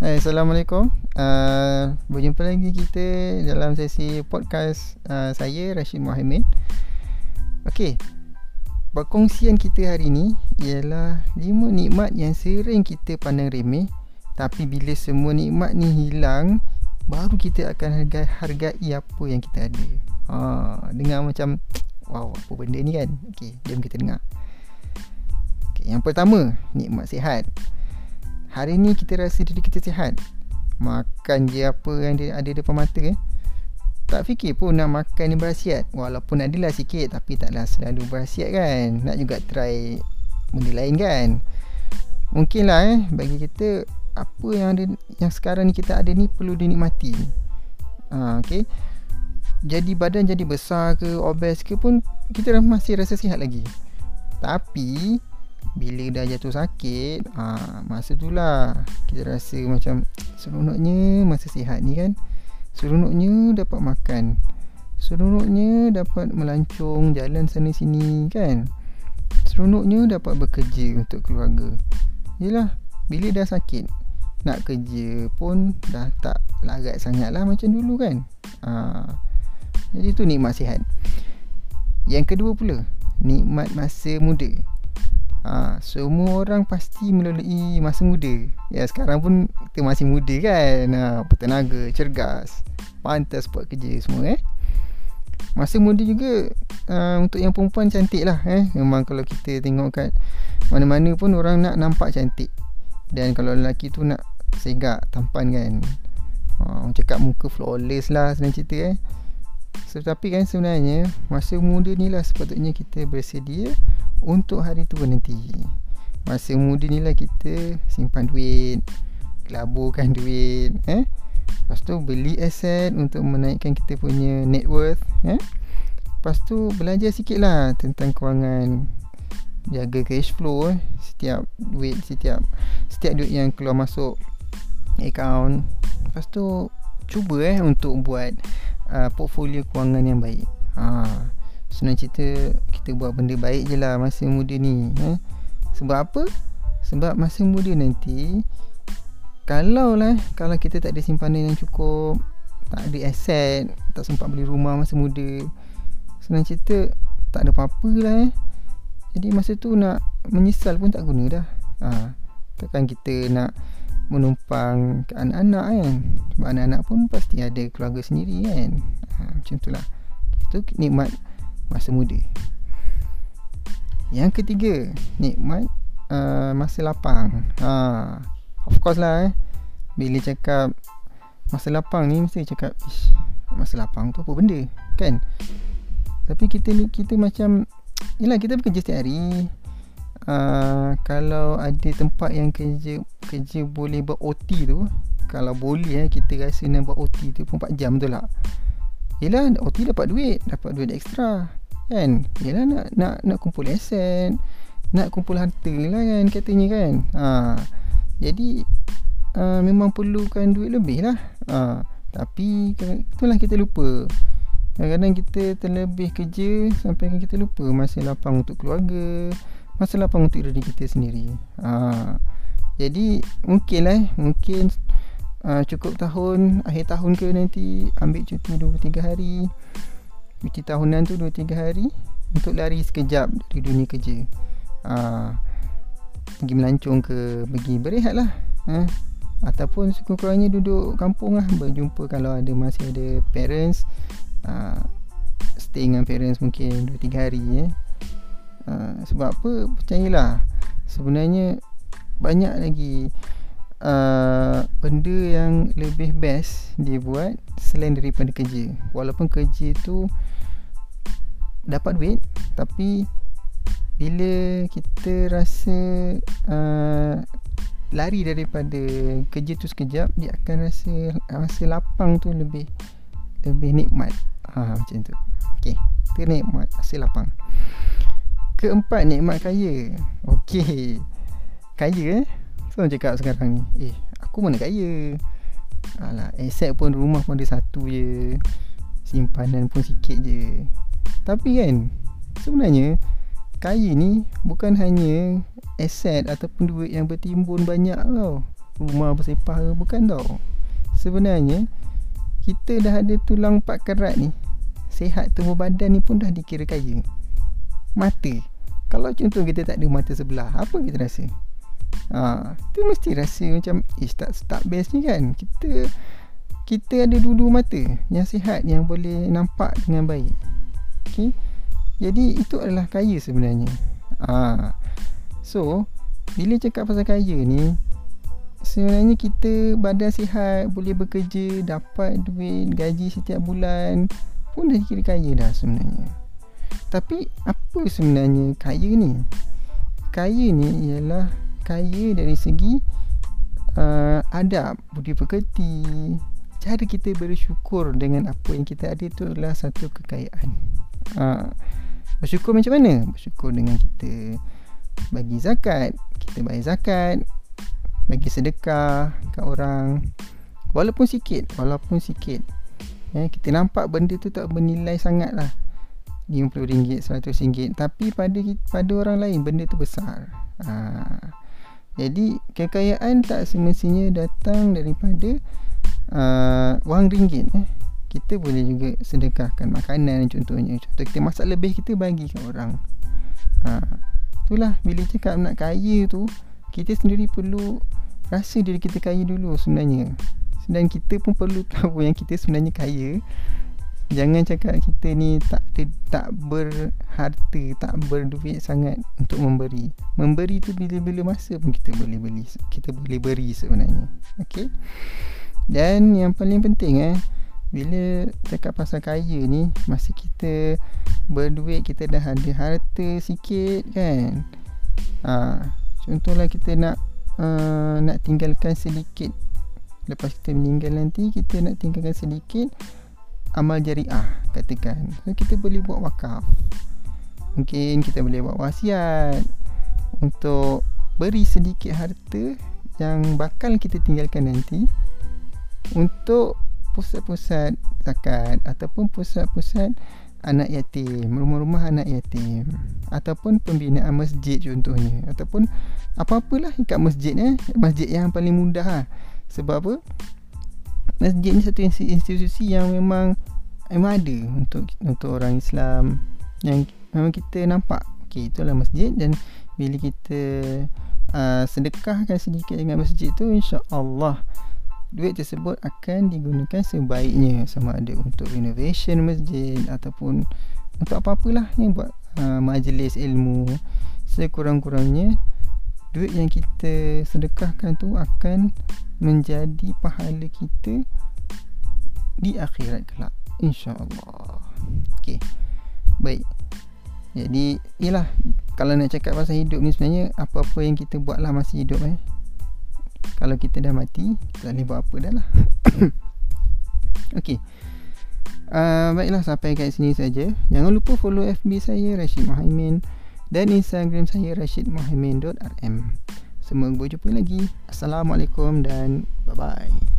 Hai, Assalamualaikum. Uh, Berjumpa lagi kita dalam sesi podcast uh, saya Rashid Muhammad Okey. Perkongsian kita hari ni ialah lima nikmat yang sering kita pandang remeh. Tapi bila semua nikmat ni hilang Baru kita akan hargai, hargai apa yang kita ada. Ha, Dengar macam Wow, apa benda ni kan? Okey, jom kita dengar. Okay, Yang pertama, nikmat sihat hari ni kita rasa diri kita sihat. Makan je apa yang dia ada depan mata eh. Tak fikir pun nak makan ni berhasiat. Walaupun adalah sikit tapi taklah selalu berhasiat kan. Nak juga try benda lain kan. Mungkin lah eh bagi kita apa yang ada yang sekarang ni kita ada ni perlu dinikmati. Ha, okay. jadi badan jadi besar ke obes ke pun kita masih rasa sihat lagi. Tapi bila dah jatuh sakit ha, Masa tu lah Kita rasa macam Seronoknya Masa sihat ni kan Seronoknya dapat makan Seronoknya dapat melancong Jalan sana sini kan Seronoknya dapat bekerja Untuk keluarga. Yelah Bila dah sakit Nak kerja pun Dah tak larat sangat lah Macam dulu kan. Ha. Jadi tu nikmat sihat. Yang kedua pula Nikmat masa muda ha, Semua orang pasti melalui masa muda. Ya sekarang pun kita masih muda kan? Ha, Bertenaga, cergas Pantas buat kerja semua eh? Masa muda juga uh, Untuk yang perempuan cantik lah eh. Memang kalau kita tengok kat Mana-mana pun orang nak nampak cantik. Dan kalau lelaki tu nak Segak, tampan kan? Orang cakap muka flawless lah Senang cerita eh? Tetapi kan sebenarnya Masa muda ni lah sepatutnya kita bersedia untuk hari tua nanti Masa muda ni lah kita simpan duit Laburkan duit eh? Lepas tu beli aset untuk menaikkan kita punya net worth eh? Lepas tu belajar sikit lah tentang kewangan Jaga cash flow eh? Setiap duit, setiap setiap duit yang keluar masuk account Lepas tu cuba eh untuk buat uh, portfolio kewangan yang baik Haa Senang cerita Kita buat benda baik je lah Masa muda ni eh? Sebab apa? Sebab masa muda nanti Kalau lah Kalau kita tak ada simpanan yang cukup Tak ada aset Tak sempat beli rumah masa muda Senang cerita Tak ada apa-apa lah eh Jadi masa tu nak Menyesal pun tak guna dah ha. Takkan kita nak Menumpang ke anak-anak kan Sebab anak-anak pun Pasti ada keluarga sendiri kan ha, Macam tu lah Itu nikmat masa muda Yang ketiga Nikmat uh, Masa lapang. Ha, Of course lah eh. Bila cakap Masa lapang ni Mesti cakap Ish, Masa lapang tu apa benda? Kan? Tapi kita kita macam Yelah kita bekerja setiap hari. Uh, Kalau ada tempat yang kerja Kerja boleh buat OT tu Kalau boleh eh Kita rasa nak buat OT tu 4 jam tu lah. Yelah OT dapat duit Dapat duit ekstra kan? Yalah nak nak nak kumpul aset nak kumpul harta lah kan katanya kan? Ha. Jadi uh, memang perlukan duit lebih lah. Ha, tapi itulah kita lupa. Kadang-kadang kita terlebih kerja sampai kita lupa masa lapang untuk keluarga masa lapang untuk diri kita sendiri. Ha, jadi mungkin lah mungkin uh, cukup tahun akhir tahun ke nanti ambil cuti 2-3 hari cuti tahunan tu 2-3 hari untuk lari sekejap dari dunia kerja. Ha, pergi melancong ke pergi berehat lah ha, ataupun sekurang-kurangnya duduk kampung lah berjumpa kalau ada masih ada parents ha, stay dengan parents mungkin 2-3 hari eh. ha, sebab apa? Percayalah sebenarnya banyak lagi uh, benda yang lebih best dia buat selain daripada kerja. Walaupun kerja tu dapat duit tapi bila kita rasa uh, lari daripada kerja tu sekejap dia akan rasa rasa lapang tu lebih lebih nikmat. Ha macam tu. Okey tu nikmat rasa lapang. Keempat nikmat kaya. Okey kaya eh? So cakap sekarang ni eh aku mana kaya? Alah aset pun rumah pun ada satu je simpanan pun sikit je tapi kan Sebenarnya Kaya ni Bukan hanya Aset ataupun duit yang bertimbun banyak tau. Rumah bersepah ke bukan tau. Sebenarnya kita dah ada tulang empat kerat ni Sehat tubuh badan ni pun dah dikira kaya. Mata. Kalau contoh kita tak ada mata sebelah Apa kita rasa? Ha, tu mesti rasa macam Ish tak, tak best ni kan? Kita Kita ada dua-dua mata Yang sihat Yang boleh nampak dengan baik Okay Jadi itu adalah kaya sebenarnya. Ha. So Bila cakap pasal kaya ni sebenarnya kita badan sihat boleh bekerja dapat duit gaji setiap bulan pun dah kira kaya dah sebenarnya. Tapi apa sebenarnya kaya ni? Kaya ni ialah kaya dari segi uh, adab budi pekerti. Cara kita bersyukur dengan apa yang kita ada itu adalah satu kekayaan uh, bersyukur macam mana? Bersyukur dengan kita bagi zakat kita bayar zakat bagi sedekah kat orang. Walaupun sikit walaupun sikit. Eh, kita nampak benda tu tak bernilai sangat lah RM50 RM100 tapi pada pada orang lain benda tu besar. Ha. jadi kekayaan tak semestinya datang daripada uh, wang ringgit eh. Kita boleh juga sedekahkan makanan contohnya. Contoh kita masak lebih kita bagi kat orang. Ha. itulah. Bila cakap nak kaya tu kita sendiri perlu rasa diri kita kaya dulu sebenarnya. Dan kita pun perlu tahu yang kita sebenarnya kaya. Jangan cakap kita ni tak tak berharta tak berduit sangat untuk memberi. Memberi tu bila-bila masa pun kita boleh beli kita boleh beri sebenarnya. Okey? Dan yang paling penting eh bila cakap pasal kaya ni masa kita berduit kita dah ada harta sikit kan? Ha, contohlah kita nak uh, nak tinggalkan sedikit. Lepas kita meninggal nanti kita nak tinggalkan sedikit amal jariah katakan. So, kita boleh buat wakaf. Mungkin kita boleh buat wasiat untuk beri sedikit harta yang bakal kita tinggalkan nanti untuk pusat-pusat zakat ataupun pusat-pusat anak yatim, rumah-rumah anak yatim ataupun pembinaan masjid contohnya ataupun apa-apalah kat masjid eh, masjid yang paling mudah lah. Sebab apa? Masjid ni satu institusi yang memang memang ada untuk untuk orang Islam yang memang kita nampak. Okey, itulah masjid dan bila kita uh, sedekahkan sedikit dengan masjid tu insya-Allah duit tersebut akan digunakan sebaiknya sama ada untuk renovation masjid ataupun untuk apa-apalah yang buat uh, majlis ilmu. Sekurang-kurangnya duit yang kita sedekahkan tu akan menjadi pahala kita di akhirat kelak insyaallah. Okey. Baik. Jadi ialah kalau nak cakap pasal hidup ni sebenarnya apa-apa yang kita buatlah masih hidup eh kalau kita dah mati kita tak boleh buat apa dah lah. Ok uh, baiklah sampai kat sini saja. Jangan lupa follow FB saya Rashid Mohaimin dan Instagram saya rashidmohaimin.rm semoga berjumpa lagi. Assalamualaikum dan bye bye